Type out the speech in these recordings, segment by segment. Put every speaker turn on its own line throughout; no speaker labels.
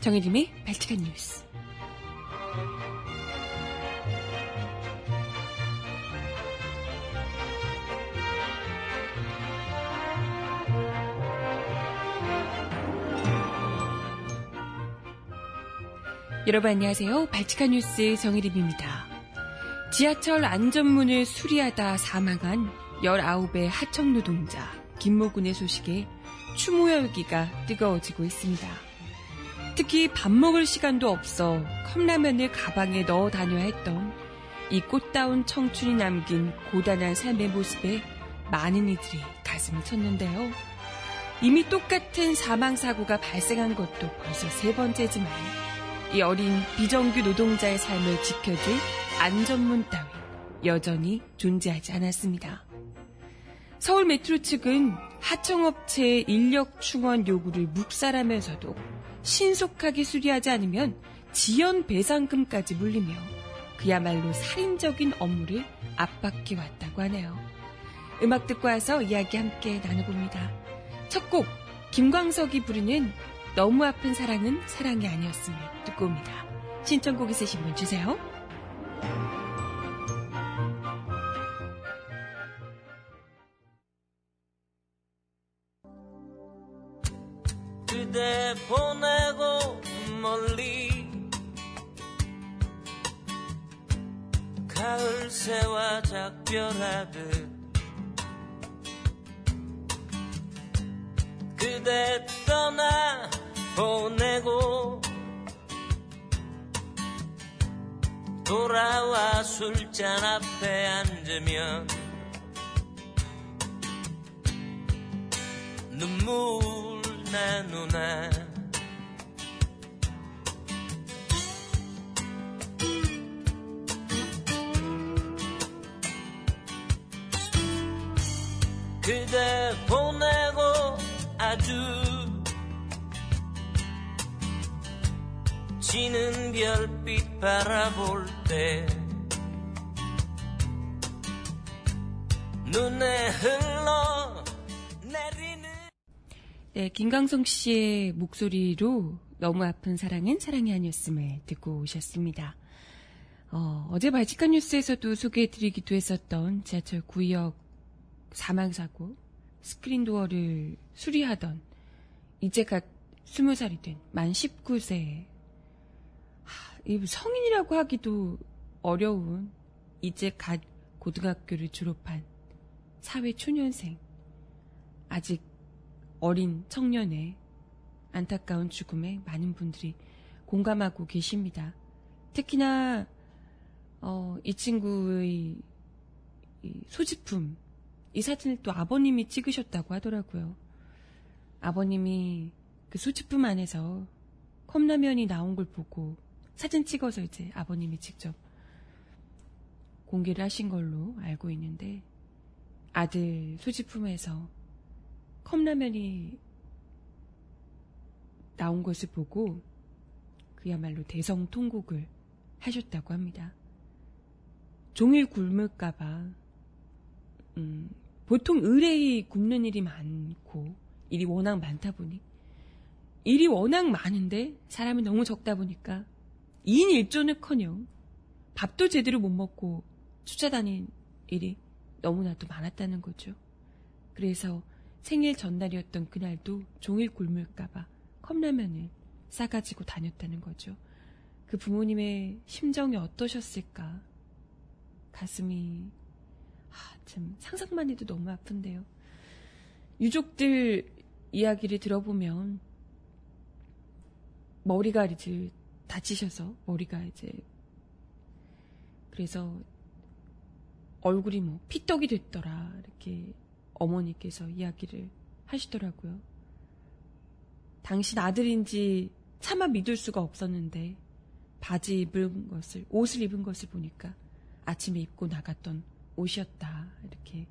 정혜림의 발칙한 뉴스. 여러분 안녕하세요. 발칙한 뉴스 정혜림입니다. 지하철 안전문을 수리하다 사망한 19의 하청 노동자 김모군의 소식에 추모 열기가 뜨거워지고 있습니다. 특히 밥 먹을 시간도 없어 컵라면을 가방에 넣어 다녀야 했던 이 꽃다운 청춘이 남긴 고단한 삶의 모습에 많은 이들이 가슴이 쳤는데요. 이미 똑같은 사망사고가 발생한 것도 벌써 세 번째지만 이 어린 비정규 노동자의 삶을 지켜줄 안전문 따위 여전히 존재하지 않았습니다. 서울 메트로 측은 하청업체의 인력 충원 요구를 묵살하면서도 신속하게 수리하지 않으면 지연 배상금까지 물리며 그야말로 살인적인 업무를 압박해 왔다고 하네요. 음악 듣고 와서 이야기 함께 나눠봅니다. 첫 곡, 김광석이 부르는 너무 아픈 사랑은 사랑이 아니었음을 듣고 옵니다. 신청곡 있으신 분 주세요.
그대 보내고 멀리 가을 새와 작별하듯 그대 떠나 보내고 돌아와 술잔 앞에 앉으면 눈물 나 눈에. 그대 보내고 아주 지는 별빛 바라볼 때 눈에 흘러
네, 김광석 씨의 목소리로 너무 아픈 사랑은 사랑이 아니었음을 듣고 오셨습니다. 어, 어제 발칙한 뉴스에서도 소개해드리기도 했었던 지하철 구역 사망사고 스크린 도어를 수리하던 이제 갓 20살이 된 만 19세 성인이라고 하기도 어려운 이제 갓 고등학교를 졸업한 사회 초년생 아직 어린 청년의 안타까운 죽음에 많은 분들이 공감하고 계십니다. 특히나 어, 이 친구의 이 소지품 이 사진을 또 아버님이 찍으셨다고 하더라고요. 아버님이 그 소지품 안에서 컵라면이 나온 걸 보고 사진 찍어서 이제 아버님이 직접 공개를 하신 걸로 알고 있는데 아들 소지품에서 컵라면이 나온 것을 보고 그야말로 대성통곡을 하셨다고 합니다. 종일 굶을까봐 음, 보통 의뢰이 굶는 일이 많고 일이 워낙 많다 보니 일이 워낙 많은데 사람이 너무 적다 보니까 2인 1조는커녕 밥도 제대로 못 먹고 쫓아다닌 일이 너무나도 많았다는 거죠. 그래서 생일 전날이었던 그날도 종일 굶을까봐 컵라면을 싸가지고 다녔다는 거죠. 그 부모님의 심정이 어떠셨을까? 가슴이 아, 참 상상만 해도 너무 아픈데요. 유족들 이야기를 들어보면 머리가 이제 다치셔서 머리가 이제 그래서 얼굴이 뭐 피떡이 됐더라 이렇게 어머니께서 이야기를 하시더라고요. 당신 아들인지 차마 믿을 수가 없었는데 바지 입은 것을 옷을 입은 것을 보니까 아침에 입고 나갔던 옷이었다 이렇게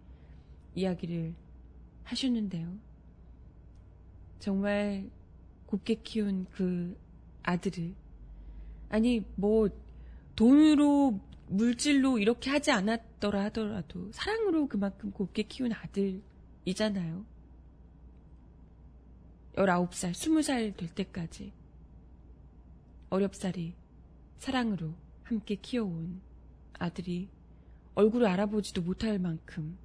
이야기를 하셨는데요. 정말 곱게 키운 그 아들을 아니 뭐 돈으로 물질로 이렇게 하지 않았더라 하더라도 사랑으로 그만큼 곱게 키운 아들이잖아요. 19살, 20살 될 때까지 어렵사리 사랑으로 함께 키워온 아들이 얼굴을 알아보지도 못할 만큼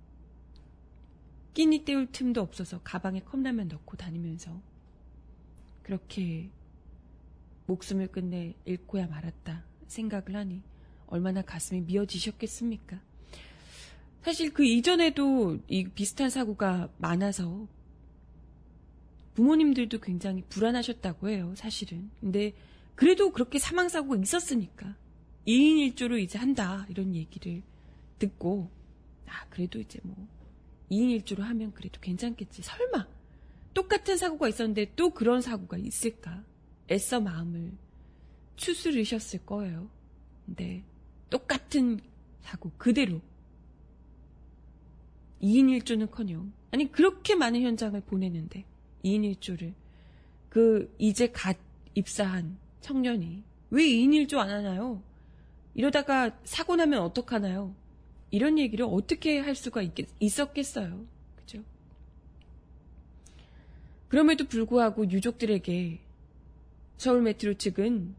끼니 때울 틈도 없어서 가방에 컵라면 넣고 다니면서 그렇게 목숨을 끝내 잃고야 말았다 생각을 하니 얼마나 가슴이 미어지셨겠습니까? 사실 그 이전에도 이 비슷한 사고가 많아서 부모님들도 굉장히 불안하셨다고 해요, 사실은. 근데 그래도 그렇게 사망사고가 있었으니까 2인 1조로 이제 한다 이런 얘기를 듣고 아 그래도 이제 뭐 2인 1조로 하면 그래도 괜찮겠지 설마 똑같은 사고가 있었는데 또 그런 사고가 있을까 애써 마음을 추스르셨을 거예요 근데 똑같은 사고 그대로 2인 1조는커녕 아니 그렇게 많은 현장을 보내는데 2인 1조를 그 이제 갓 입사한 청년이 왜 2인 1조 안 하나요? 이러다가 사고 나면 어떡하나요? 이런 얘기를 어떻게 할 수가 있겠, 있었겠어요. 그죠? 그럼에도 불구하고 유족들에게 서울 메트로 측은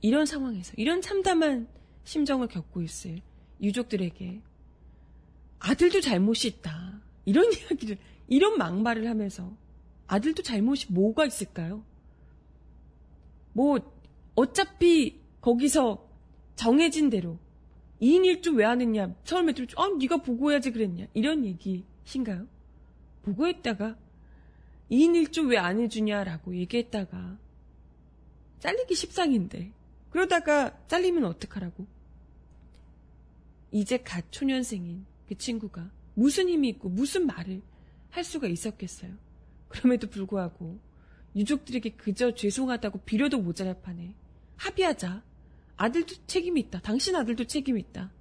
이런 상황에서, 이런 참담한 심정을 겪고 있을 유족들에게 아들도 잘못이 있다. 이런 이야기를, 이런 막말을 하면서 아들도 잘못이 뭐가 있을까요? 뭐, 어차피 거기서 정해진 대로 2인 1조 왜안 했냐? 처음에 들었죠. 아, 네가 보고해야지 그랬냐? 이런 얘기신가요? 보고했다가 2인 1조 왜 안 해주냐라고 얘기했다가 잘리기 십상인데 그러다가 잘리면 어떡하라고? 이제 갓 초년생인 그 친구가 무슨 힘이 있고 무슨 말을 할 수가 있었겠어요. 그럼에도 불구하고 유족들에게 그저 죄송하다고 빌어도 모자랄 판에 합의하자. 아들도 책임이 있다. 당신 아들도 책임이 있다.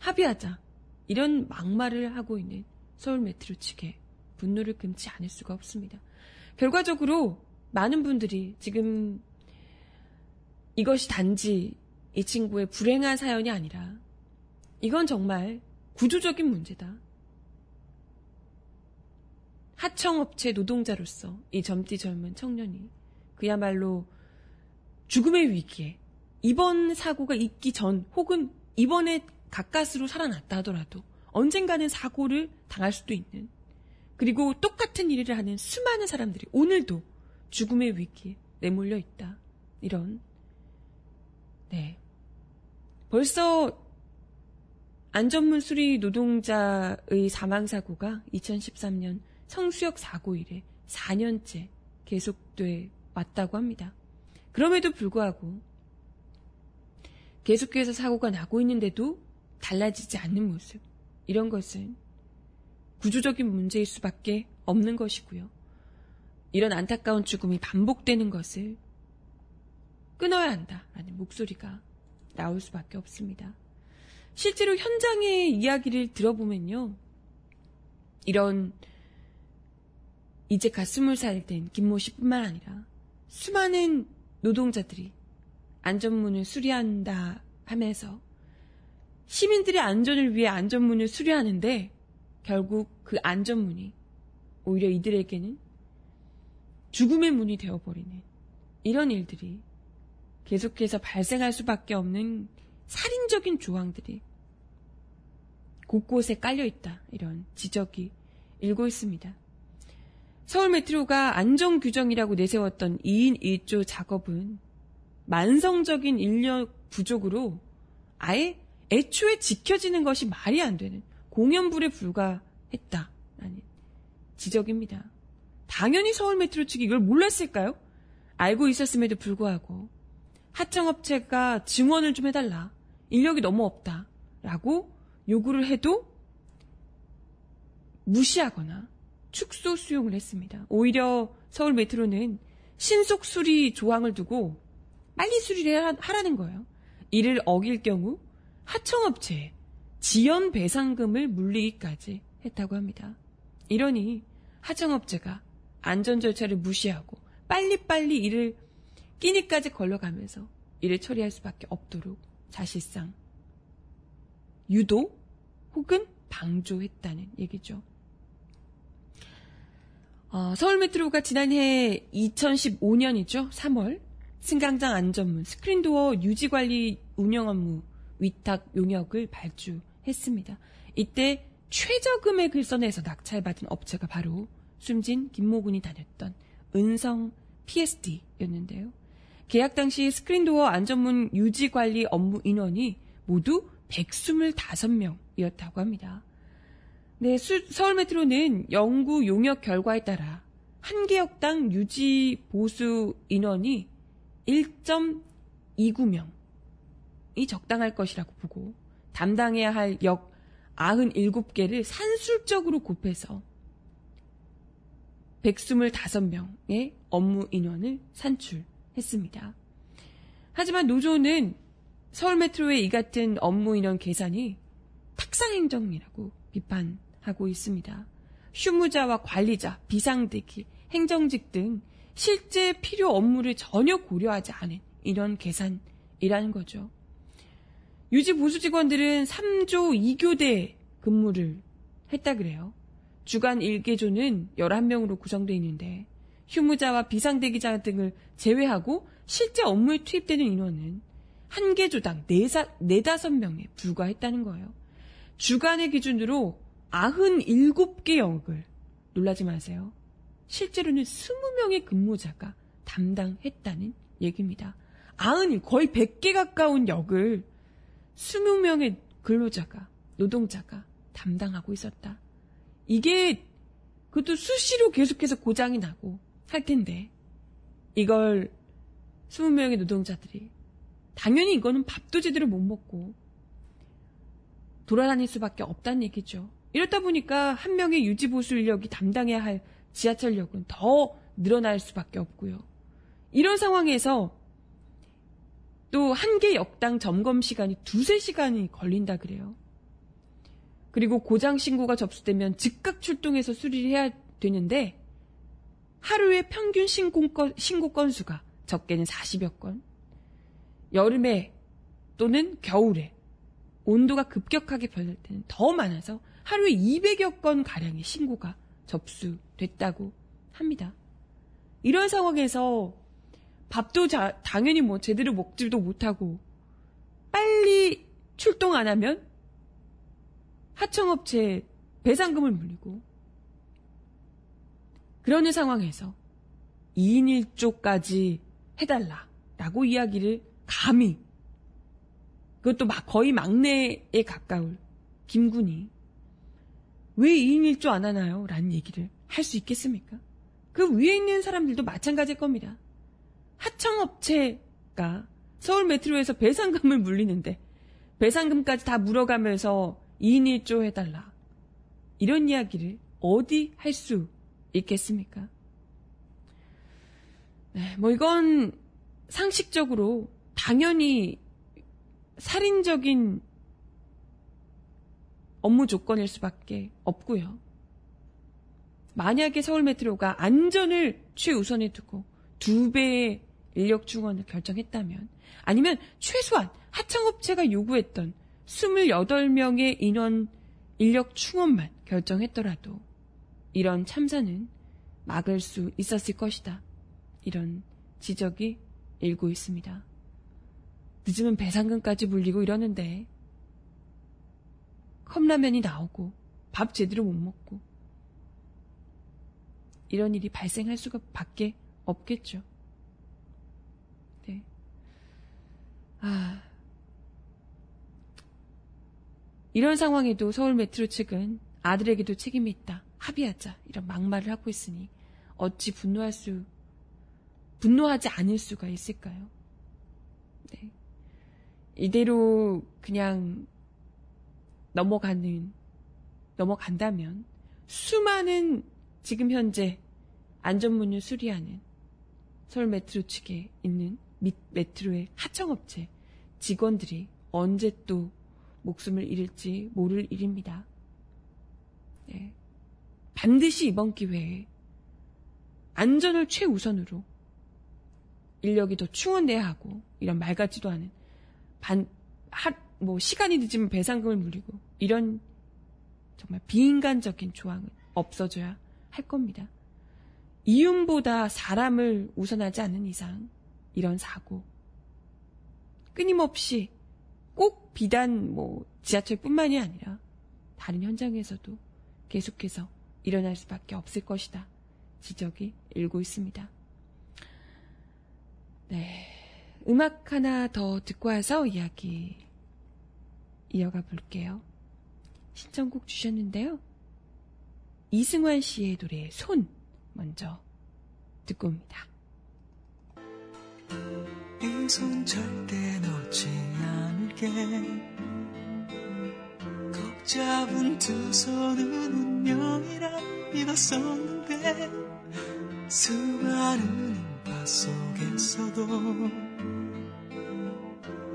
합의하자. 이런 막말을 하고 있는 서울 메트로 측에 분노를 금치 않을 수가 없습니다. 결과적으로 많은 분들이 지금 이것이 단지 이 친구의 불행한 사연이 아니라 이건 정말 구조적인 문제다. 하청업체 노동자로서 이 젊디 젊은 청년이 그야말로 죽음의 위기에 이번 사고가 있기 전 혹은 이번에 가까스로 살아났다 하더라도 언젠가는 사고를 당할 수도 있는 그리고 똑같은 일을 하는 수많은 사람들이 오늘도 죽음의 위기에 내몰려 있다. 이런 네. 벌써 안전문 수리 노동자의 사망 사고가 2013년 성수역 사고 이래 4년째 계속돼 왔다고 합니다. 그럼에도 불구하고 계속해서 사고가 나고 있는데도 달라지지 않는 모습. 이런 것은 구조적인 문제일 수밖에 없는 것이고요. 이런 안타까운 죽음이 반복되는 것을 끊어야 한다라는 목소리가 나올 수밖에 없습니다. 실제로 현장의 이야기를 들어보면요. 이런 이제 갓 스물 살 된 김모 씨뿐만 아니라 수많은 노동자들이 안전문을 수리한다 하면서 시민들의 안전을 위해 안전문을 수리하는데 결국 그 안전문이 오히려 이들에게는 죽음의 문이 되어버리는 이런 일들이 계속해서 발생할 수밖에 없는 살인적인 조항들이 곳곳에 깔려 있다. 이런 지적이 일고 있습니다. 서울 메트로가 안전 규정이라고 내세웠던 2인 1조 작업은 만성적인 인력 부족으로 아예 애초에 지켜지는 것이 말이 안 되는 공연불에 불과했다 라는 지적입니다. 당연히 서울 메트로 측이 이걸 몰랐을까요? 알고 있었음에도 불구하고 하청업체가 증언을 좀 해달라. 인력이 너무 없다. 라고 요구를 해도 무시하거나 축소 수용을 했습니다. 오히려 서울 메트로는 신속 수리 조항을 두고 빨리 수리를 하라는 거예요. 이를 어길 경우 하청업체에 지연 배상금을 물리기까지 했다고 합니다. 이러니 하청업체가 안전 절차를 무시하고 빨리빨리 일을 끼니까지 걸러가면서 일을 처리할 수밖에 없도록 사실상 유도 혹은 방조했다는 얘기죠. 어, 서울 메트로가 지난해 2015년이죠. 3월 승강장 안전문, 스크린도어 유지관리 운영 업무 위탁 용역을 발주했습니다. 이때 최저 금액을 써내서 낙찰받은 업체가 바로 숨진 김모군이 다녔던 은성 PSD였는데요. 계약 당시 스크린도어 안전문 유지 관리 업무 인원이 모두 125명이었다고 합니다. 네, 수, 서울 메트로는 연구 용역 결과에 따라 한 개역당 유지 보수 인원이 1.29명이 적당할 것이라고 보고 담당해야 할 역 97개를 산술적으로 곱해서 125명의 업무 인원을 산출 했습니다. 하지만 노조는 서울 메트로의 이 같은 업무 인원 계산이 탁상 행정이라고 비판하고 있습니다. 휴무자와 관리자, 비상대기, 행정직 등 실제 필요 업무를 전혀 고려하지 않은 이런 계산이라는 거죠. 유지 보수 직원들은 3조 2교대 근무를 했다 그래요. 주간 1개조는 11명으로 구성되어 있는데 휴무자와 비상대기자 등을 제외하고 실제 업무에 투입되는 인원은 한 개조당 4, 5명에 불과했다는 거예요. 주간의 기준으로 97개 역을 놀라지 마세요. 실제로는 20명의 근무자가 담당했다는 얘기입니다. 90, 거의 100개 가까운 역을 20명의 근로자가, 노동자가 담당하고 있었다. 이게 그것도 수시로 계속해서 고장이 나고 할 텐데 이걸 20명의 노동자들이 당연히 이거는 밥도 제대로 못 먹고 돌아다닐 수밖에 없다는 얘기죠. 이렇다 보니까 한 명의 유지보수 인력이 담당해야 할 지하철역은 더 늘어날 수밖에 없고요. 이런 상황에서 또 한 개 역당 점검 시간이 두세 시간이 걸린다 그래요. 그리고 고장 신고가 접수되면 즉각 출동해서 수리를 해야 되는데 하루에 평균 신고, 건, 신고 건수가 적게는 40여 건. 여름에 또는 겨울에 온도가 급격하게 변할 때는 더 많아서 하루에 200여 건 가량의 신고가 접수됐다고 합니다. 이런 상황에서 밥도 자, 당연히 뭐 제대로 먹지도 못하고 빨리 출동 안 하면 하청업체에 배상금을 물리고 그러는 상황에서 2인 1조까지 해달라라고 이야기를 감히 그것도 막 거의 막내에 가까울 김군이 왜 2인 1조 안 하나요? 라는 얘기를 할 수 있겠습니까? 그 위에 있는 사람들도 마찬가지일 겁니다. 하청업체가 서울 메트로에서 배상금을 물리는데 배상금까지 다 물어가면서 2인 1조 해달라. 이런 이야기를 어디 할 수 있겠습니까? 네, 뭐 이건 상식적으로 당연히 살인적인 업무 조건일 수밖에 없고요. 만약에 서울 메트로가 안전을 최우선에 두고 두 배의 인력 충원을 결정했다면 아니면 최소한 하청업체가 요구했던 28명의 인원 인력 충원만 결정했더라도 이런 참사는 막을 수 있었을 것이다. 이런 지적이 일고 있습니다. 늦으면 배상금까지 물리고 이러는데 컵라면이 나오고 밥 제대로 못 먹고 이런 일이 발생할 수가 밖에 없겠죠. 네. 아. 이런 상황에도 서울 메트로 측은 아들에게도 책임이 있다. 합의하자. 이런 막말을 하고 있으니 어찌 분노할 수, 분노하지 않을 수가 있을까요? 네. 이대로 그냥 넘어가는, 넘어간다면 수많은 지금 현재 안전문을 수리하는 서울 메트로 측에 있는 및 메트로의 하청업체 직원들이 언제 또 목숨을 잃을지 모를 일입니다. 네. 반드시 이번 기회에 안전을 최우선으로 인력이 더 충원돼야 하고 이런 말 같지도 않은 반, 하, 뭐 시간이 늦으면 배상금을 물리고 이런 정말 비인간적인 조항은 없어져야 할 겁니다. 이윤보다 사람을 우선하지 않는 이상 이런 사고. 끊임없이 꼭 비단 뭐 지하철뿐만이 아니라 다른 현장에서도 계속해서 일어날 수밖에 없을 것이다. 지적이 일고 있습니다. 네. 음악 하나 더 듣고 와서 이야기 이어가 볼게요. 신청곡 주셨는데요. 이승환 씨의 노래 손 먼저 듣고 옵니다.
이손 절대 놓지 않을게 꼭 잡은 두 손은 운명이라 믿었었는데 수많은 인파 속에서도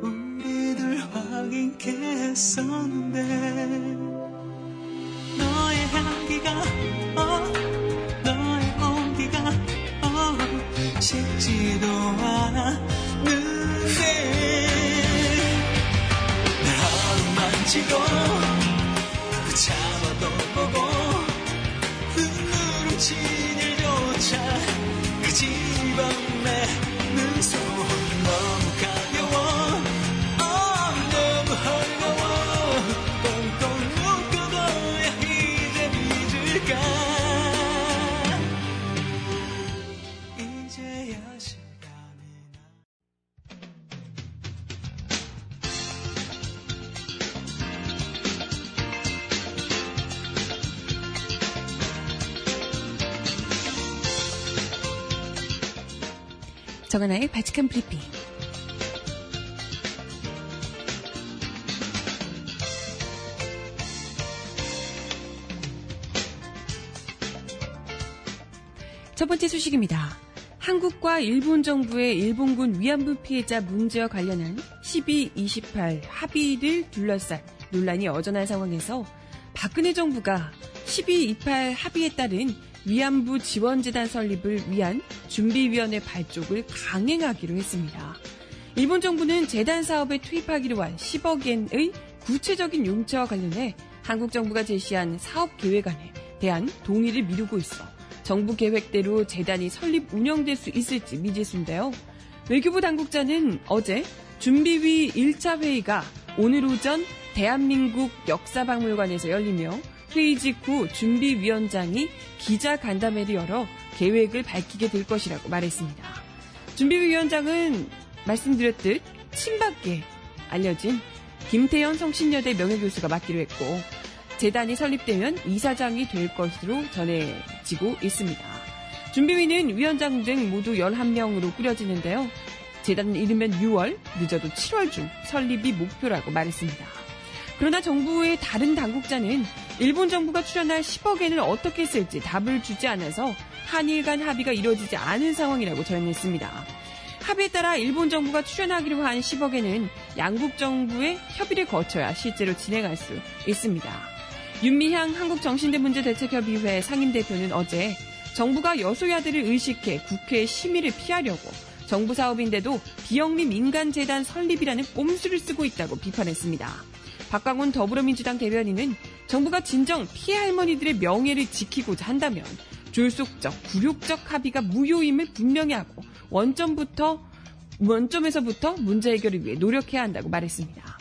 우리들 확인케 했었는데 너의 향기가 어 너의 온기가 어 식지도 않았는데 날 만지고
정하나의 바칙한 브리핑. 첫 번째 소식입니다. 한국과 일본 정부의 일본군 위안부 피해자 문제와 관련한 12.28 합의를 둘러싼 논란이 여전한 상황에서 박근혜 정부가 12.28 합의에 따른 위안부 지원재단 설립을 위한 준비위원회 발족을 강행하기로 했습니다. 일본 정부는 재단 사업에 투입하기로 한 10억 엔의 구체적인 용처와 관련해 한국 정부가 제시한 사업 계획안에 대한 동의를 미루고 있어 정부 계획대로 재단이 설립 운영될 수 있을지 미지수인데요. 외교부 당국자는 어제 준비위 1차 회의가 오늘 오전 대한민국 역사박물관에서 열리며 회의 직후 준비위원장이 기자 간담회를 열어 계획을 밝히게 될 것이라고 말했습니다. 준비위원장은 말씀드렸듯 친박계 알려진 김태현 성신여대 명예교수가 맡기로 했고 재단이 설립되면 이사장이 될 것으로 전해지고 있습니다. 준비위는 위원장 등 모두 11명으로 꾸려지는데요. 재단은 이르면 6월, 늦어도 7월 중 설립이 목표라고 말했습니다. 그러나 정부의 다른 당국자는 일본 정부가 출연할 10억엔을 어떻게 쓸지 답을 주지 않아서 한일 간 합의가 이루어지지 않은 상황이라고 전했습니다. 합의에 따라 일본 정부가 출연하기로 한 10억엔은 양국 정부의 협의를 거쳐야 실제로 진행할 수 있습니다. 윤미향 한국정신대문제대책협의회 상임대표는 어제 정부가 여소야들을 의식해 국회 심의를 피하려고 정부 사업인데도 비영리 민간재단 설립이라는 꼼수를 쓰고 있다고 비판했습니다. 박광훈 더불어민주당 대변인은 정부가 진정 피해 할머니들의 명예를 지키고자 한다면 졸속적, 굴욕적 합의가 무효임을 분명히 하고 원점부터 원점에서부터 문제 해결을 위해 노력해야 한다고 말했습니다.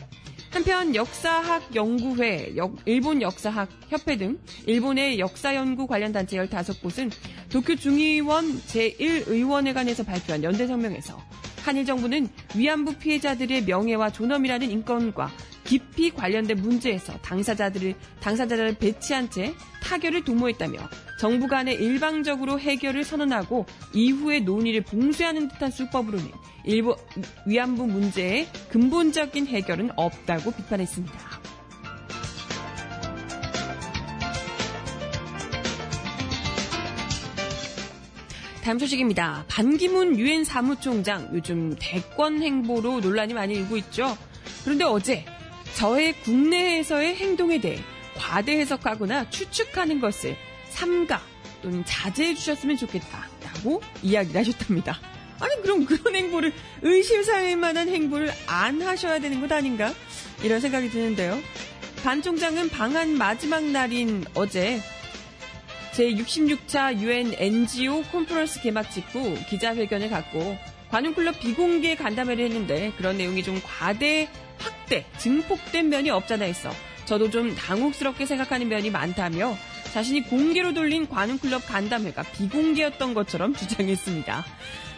한편 역사학 연구회, 역- 일본 역사학 협회 등 일본의 역사 연구 관련 단체 15곳은 도쿄 중의원 제1의원회관에서 발표한 연대 성명에서 한일 정부는 위안부 피해자들의 명예와 존엄이라는 인권과 깊이 관련된 문제에서 당사자들을 당사자를 배치한 채 타결을 도모했다며 정부 간에 일방적으로 해결을 선언하고 이후의 논의를 봉쇄하는 듯한 수법으로는 일부 위안부 문제의 근본적인 해결은 없다고 비판했습니다. 다음 소식입니다. 반기문 유엔 사무총장 요즘 대권 행보로 논란이 많이 일고 있죠. 그런데 어제 저의 국내에서의 행동에 대해 과대 해석하거나 추측하는 것을 삼가 또는 자제해 주셨으면 좋겠다라고 이야기를 하셨답니다. 아니 그럼 그런 행보를 의심사할 만한 행보를 안 하셔야 되는 것 아닌가? 이런 생각이 드는데요. 반 총장은 방한 마지막 날인 어제 제66차 UN NGO 콘퍼런스 개막 직후 기자회견을 갖고 관훈클럽 비공개 간담회를 했는데 그런 내용이 좀 과대, 확대, 증폭된 면이 없잖아 있어. 저도 좀 당혹스럽게 생각하는 면이 많다며 자신이 공개로 돌린 관훈클럽 간담회가 비공개였던 것처럼 주장했습니다.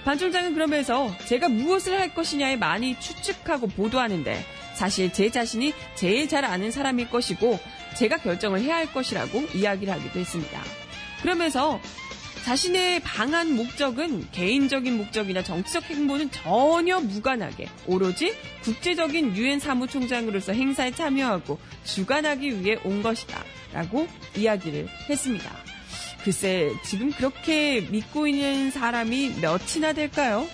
반 총장은 그러면서 제가 무엇을 할 것이냐에 많이 추측하고 보도하는데 사실 제 자신이 제일 잘 아는 사람일 것이고 제가 결정을 해야 할 것이라고 이야기를 하기도 했습니다. 그러면서 자신의 방한 목적은 개인적인 목적이나 정치적 행보는 전혀 무관하게 오로지 국제적인 유엔 사무총장으로서 행사에 참여하고 주관하기 위해 온 것이다. 라고 이야기를 했습니다. 글쎄, 지금 그렇게 믿고 있는 사람이 몇이나 될까요?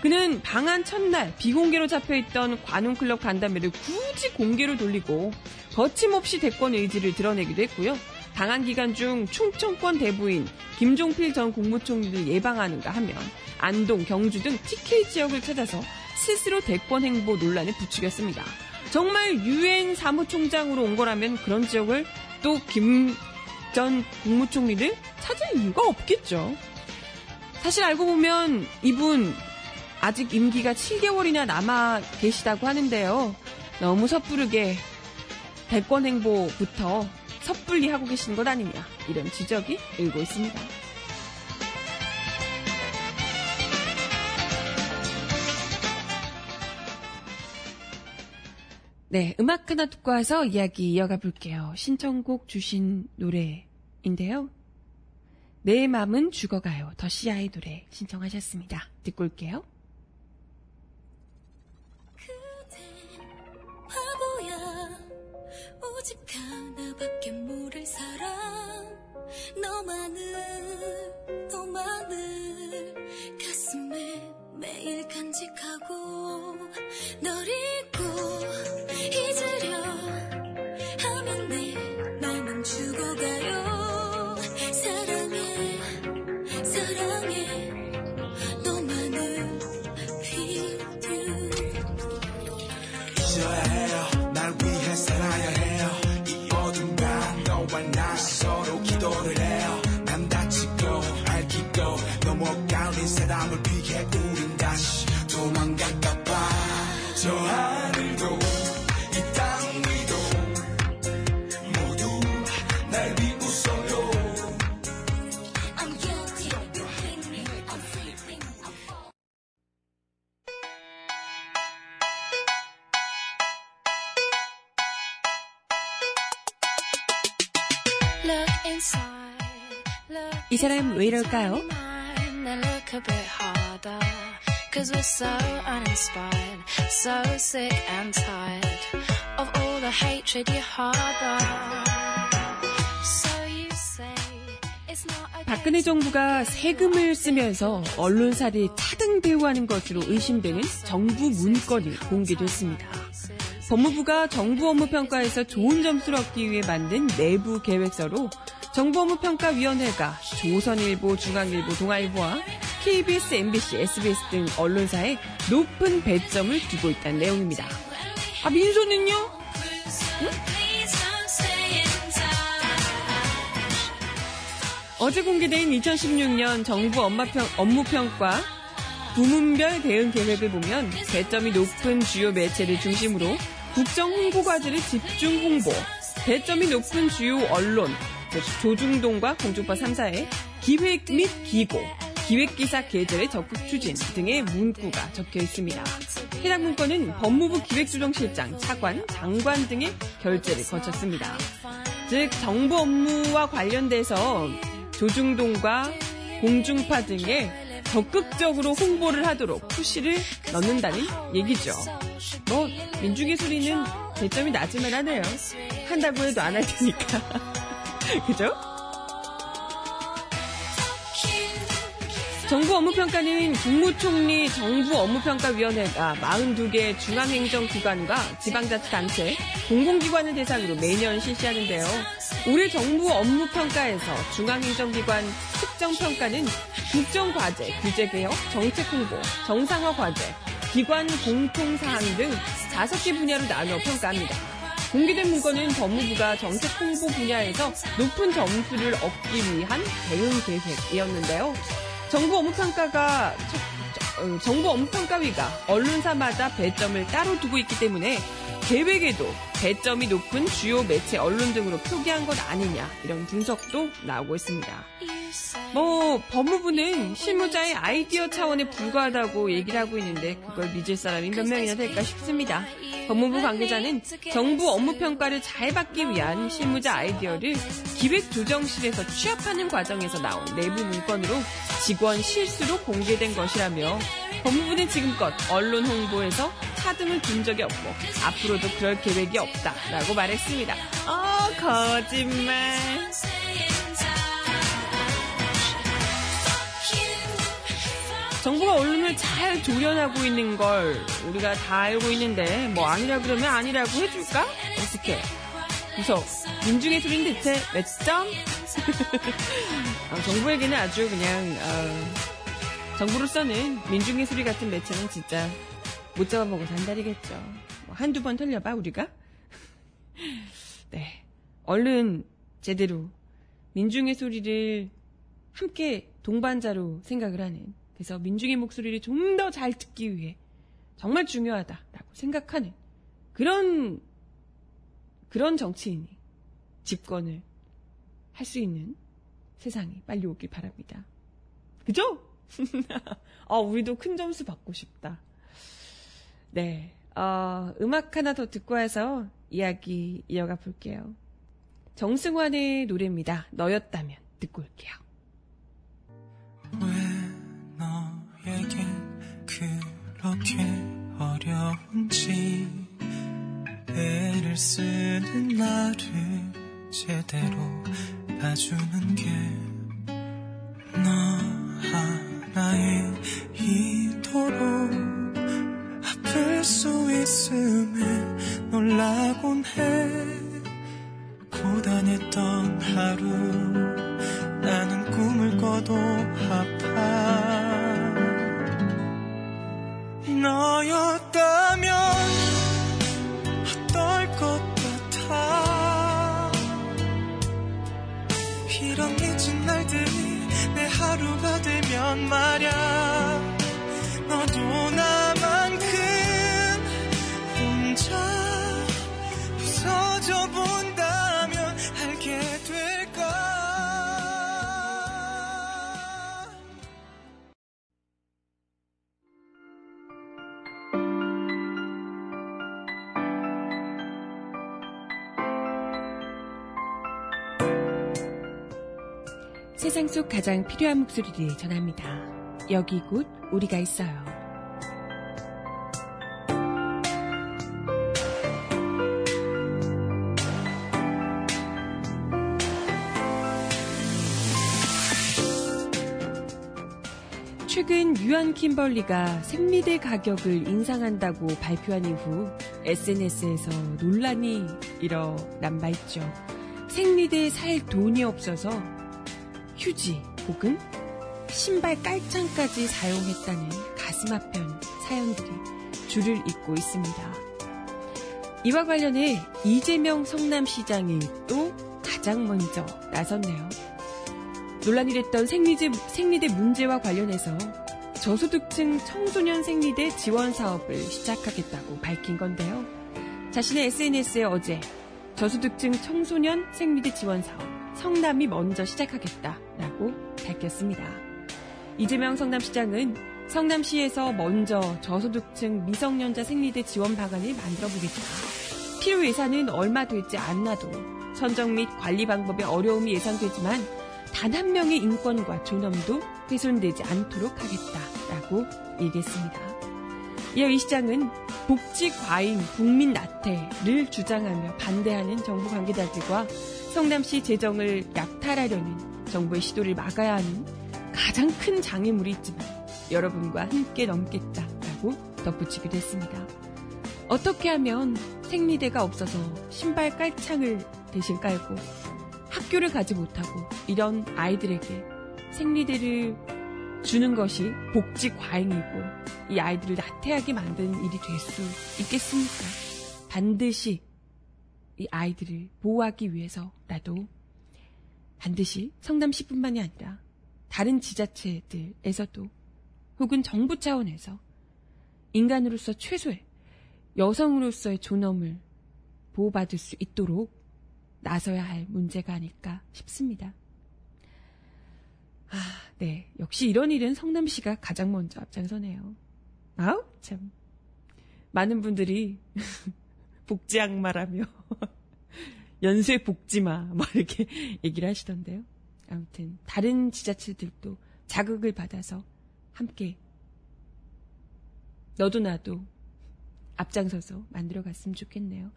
그는 방한 첫날 비공개로 잡혀있던 관훈클럽 간담회를 굳이 공개로 돌리고 거침없이 대권 의지를 드러내기도 했고요. 방한 기간 중 충청권 대부인 김종필 전 국무총리를 예방하는가 하면 안동, 경주 등 TK 지역을 찾아서 스스로 대권 행보 논란을 부추겼습니다. 정말 유엔 사무총장으로 온 거라면 그런 지역을 또 김 전 국무총리를 찾을 이유가 없겠죠. 사실 알고 보면 이분 아직 임기가 7개월이나 남아 계시다고 하는데요. 너무 섣부르게 대권 행보부터 섣불리 하고 계시는 것 아니냐 이런 지적이 일고 있습니다. 네, 음악 하나 듣고 와서 이야기 이어가 볼게요. 신청곡 주신 노래인데요. 내 맘은 죽어가요. 더시아의 노래 신청하셨습니다. 듣고 올게요.
이 사람
왜 이럴까요?
Cause we're so uninspired, so sick and tired of all the hatred you harbor. So you say it's not a
박근혜 정부가 세금을 쓰면서 언론사를 차등 대우하는 것으로 의심되는 정부 문건이 공개됐습니다. 법무부가 정부 업무 평가에서 좋은 점수를 얻기 위해 만든 내부 계획서로 정부 업무 평가 위원회가 조선일보, 중앙일보, 동아일보와 KBS, MBC, SBS 등 언론사에 높은 배점을 두고 있다는 내용입니다. 아 민소는요?
Inside.
어제 공개된 2016년 정부 업무평, 업무평가 부문별 대응 계획을 보면 배점이 높은 주요 매체를 중심으로 국정 홍보 과제를 집중 홍보, 배점이 높은 주요 언론, 즉 조중동과 공중파 3사의 기획 및 기고, 기획기사 게재를 적극 추진 등의 문구가 적혀 있습니다. 해당 문건은 법무부 기획조정실장, 차관, 장관 등의 결재를 거쳤습니다. 즉 정부 업무와 관련돼서 조중동과 공중파 등에 적극적으로 홍보를 하도록 푸시를 넣는다는 얘기죠. 뭐 소리는 대점이 낮으면 하네요. 한다고 해도 안 할 테니까. 그죠? 정부 업무평가는 국무총리 정부 업무평가위원회가 42개 중앙행정기관과 지방자치단체, 공공기관을 대상으로 매년 실시하는데요. 올해 정부 업무평가에서 중앙행정기관 특정평가는 국정과제, 규제개혁, 정책홍보, 정상화과제, 기관 공통사항 등 5개 분야로 나눠 평가합니다. 공개된 문건은 법무부가 정책 홍보 분야에서 높은 점수를 얻기 위한 대응 계획이었는데요. 정부 업무평가가 어, 정부 업무평가위가 언론사마다 배점을 따로 두고 있기 때문에 계획에도 배점이 높은 주요 매체 언론 등으로 표기한 것 아니냐 이런 분석도 나오고 있습니다. 뭐 법무부는 실무자의 아이디어 차원에 불과하다고 얘기를 하고 있는데 그걸 믿을 사람이 몇 명이나 될까 싶습니다. 법무부 관계자는 정부 업무 평가를 잘 받기 위한 실무자 아이디어를 기획조정실에서 취합하는 과정에서 나온 내부 문건으로 직원 실수로 공개된 것이라며 법무부는 지금껏 언론 홍보에서 차등을 둔 적이 없고 앞으로도 그럴 계획이 없다라고 말했습니다. 어 거짓말. 정부가 언론을 잘 조련하고 있는 걸 우리가 다 알고 있는데 뭐 아니라 그러면 아니라고 해줄까? 어떻게? 무서 민중의 소리는 대체 몇 점? 어, 정부에게는 아주 그냥 어, 정부로서는 민중의 소리 같은 매체는 진짜 못 잡아먹어 산다리겠죠. 뭐 한두 번 털려봐 우리가. 네, 얼른 제대로 민중의 소리를 함께 동반자로 생각을 하는 그래서 민중의 목소리를 좀 더 잘 듣기 위해 정말 중요하다라고 생각하는 그런 그런 정치인이 집권을 할 수 있는 세상이 빨리 오길 바랍니다. 그죠? 아, 우리도 큰 점수 받고 싶다. 네, 어, 음악 하나 더 듣고 와서 이야기 이어가 볼게요. 정승환의 노래입니다. 너였다면 듣고 올게요.
그렇게 어려운지 애를 쓰는 나를 제대로 봐주는 게 너 하나에
가장 필요한 목소리를 전합니다. 여기 곧 우리가 있어요. 최근 유한 킴벌리가 생리대 가격을 인상한다고 발표한 이후 SNS에서 논란이 일어난 바 있죠. 생리대 살 돈이 없어서 휴지 혹은 신발 깔창까지 사용했다는 가슴 아픈 사연들이 줄을 잇고 있습니다. 이와 관련해 이재명 성남시장이 또 가장 먼저 나섰네요. 논란이 됐던 생리대, 생리대 문제와 관련해서 저소득층 청소년 생리대 지원 사업을 시작하겠다고 밝힌 건데요. 자신의 SNS에 어제 저소득층 청소년 생리대 지원 사업 성남이 먼저 시작하겠다라고 밝혔습니다. 이재명 성남시장은 성남시에서 먼저 저소득층 미성년자 생리대 지원 방안을 만들어 보겠다. 필요 예산은 얼마 되지 않나도 선정 및 관리 방법에 어려움이 예상되지만 단 한 명의 인권과 존엄도 훼손되지 않도록 하겠다라고 얘기했습니다. 이어 이 시장은 복지 과잉 국민 나태를 주장하며 반대하는 정부 관계자들과 성남시 재정을 약탈하려는 정부의 시도를 막아야 하는 가장 큰 장애물이 있지만 여러분과 함께 넘겠다라고 덧붙이기도 했습니다. 어떻게 하면 생리대가 없어서 신발 깔창을 대신 깔고 학교를 가지 못하고 이런 아이들에게 생리대를 주는 것이 복지 과잉이고 이 아이들을 나태하게 만드는 일이 될 수 있겠습니까? 반드시 이 아이들을 보호하기 위해서라도 반드시 성남시뿐만이 아니라 다른 지자체들에서도 혹은 정부 차원에서 인간으로서 최소의 여성으로서의 존엄을 보호받을 수 있도록 나서야 할 문제가 아닐까 싶습니다. 아, 네. 역시 이런 일은 성남시가 가장 먼저 앞장서네요. 아우, 참. 많은 분들이 복지 악마라며 연쇄 복지마 막 이렇게 얘기를 하시던데요. 아무튼 다른 지자체들도 자극을 받아서 함께 너도 나도 앞장서서 만들어갔으면 좋겠네요.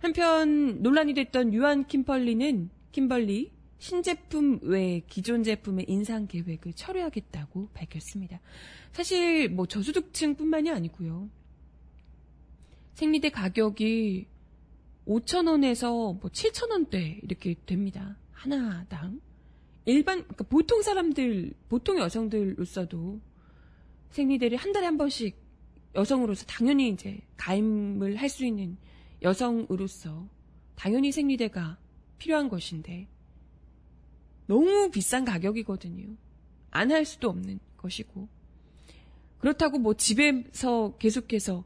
한편 논란이 됐던 유한 킴벌리는 킴벌리 신제품 외 기존 제품의 인상 계획을 철회하겠다고 밝혔습니다. 사실 뭐 저소득층뿐만이 아니고요. 생리대 가격이 5천원에서 뭐 7천원대 이렇게 됩니다. 하나당. 일반, 그러니까 보통 사람들, 보통 여성들로서도 생리대를 한 달에 한 번씩 여성으로서 당연히 이제 가임을 할 수 있는 여성으로서 당연히 생리대가 필요한 것인데 너무 비싼 가격이거든요. 안 할 수도 없는 것이고. 그렇다고 뭐 집에서 계속해서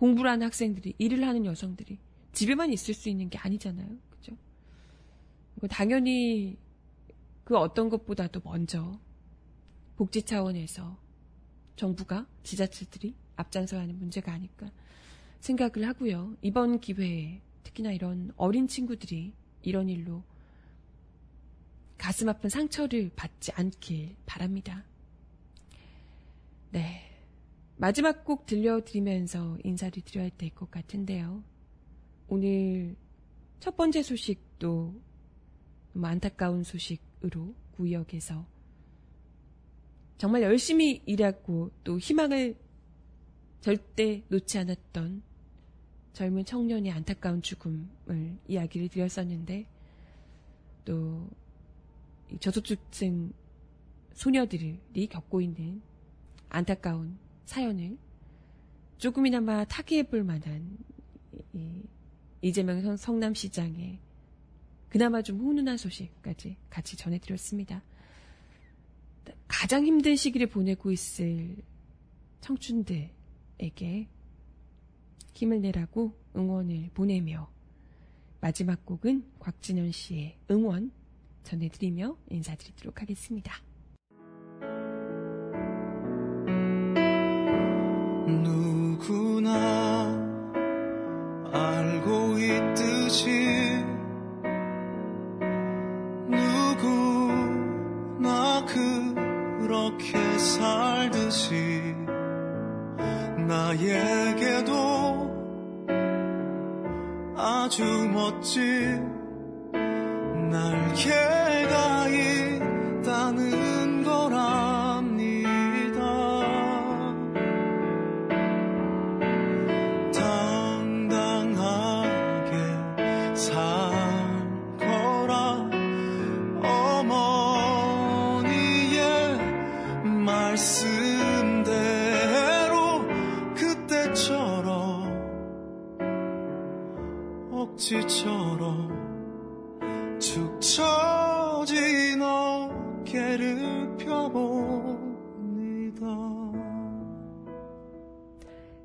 공부를 하는 학생들이, 일을 하는 여성들이 집에만 있을 수 있는 게 아니잖아요. 그죠? 당연히 그 어떤 것보다도 먼저 복지 차원에서 정부가 지자체들이 앞장서야 하는 문제가 아닐까 생각을 하고요. 이번 기회에 특히나 이런 어린 친구들이 이런 일로 가슴 아픈 상처를 받지 않길 바랍니다. 네. 마지막 곡 들려드리면서 인사를 드려야 될 것 같은데요. 오늘 첫 번째 소식도 안타까운 소식으로 구역에서 정말 열심히 일하고 또 희망을 절대 놓지 않았던 젊은 청년의 안타까운 죽음을 이야기를 드렸었는데 또 저소득층 소녀들이 겪고 있는 안타까운 사연을 조금이나마 타개해 볼 만한 이재명 성남시장의 그나마 좀 훈훈한 소식까지 같이 전해드렸습니다. 가장 힘든 시기를 보내고 있을 청춘들에게 힘을 내라고 응원을 보내며 마지막 곡은 곽진현 씨의 응원 전해드리며 인사드리도록 하겠습니다.
누구나 알고 있듯이 누구나 그렇게 살듯이 나에게도 아주 멋진 날개 말씀대로 그때처럼 억지처럼 축 처진 어깨를 펴봅니다.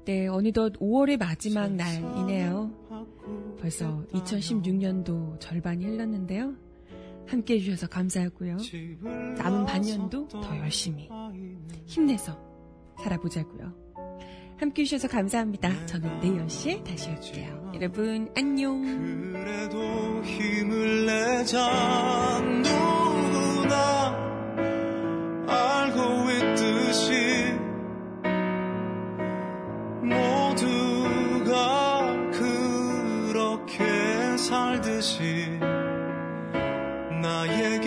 네, 어느덧 5월의 마지막 날이네요. 벌써 2016년도 절반이 흘렀는데요. 함께 해주셔서 감사하고요. 남은 반년도 더 열심히 힘내서 살아보자고요. 함께 해주셔서 감사합니다. 저는 내일 10시에 다시 올게요. 여러분 안녕.
그래도 힘을 내자 누구나 알고 있듯이 모두가 그렇게 살듯이 나에게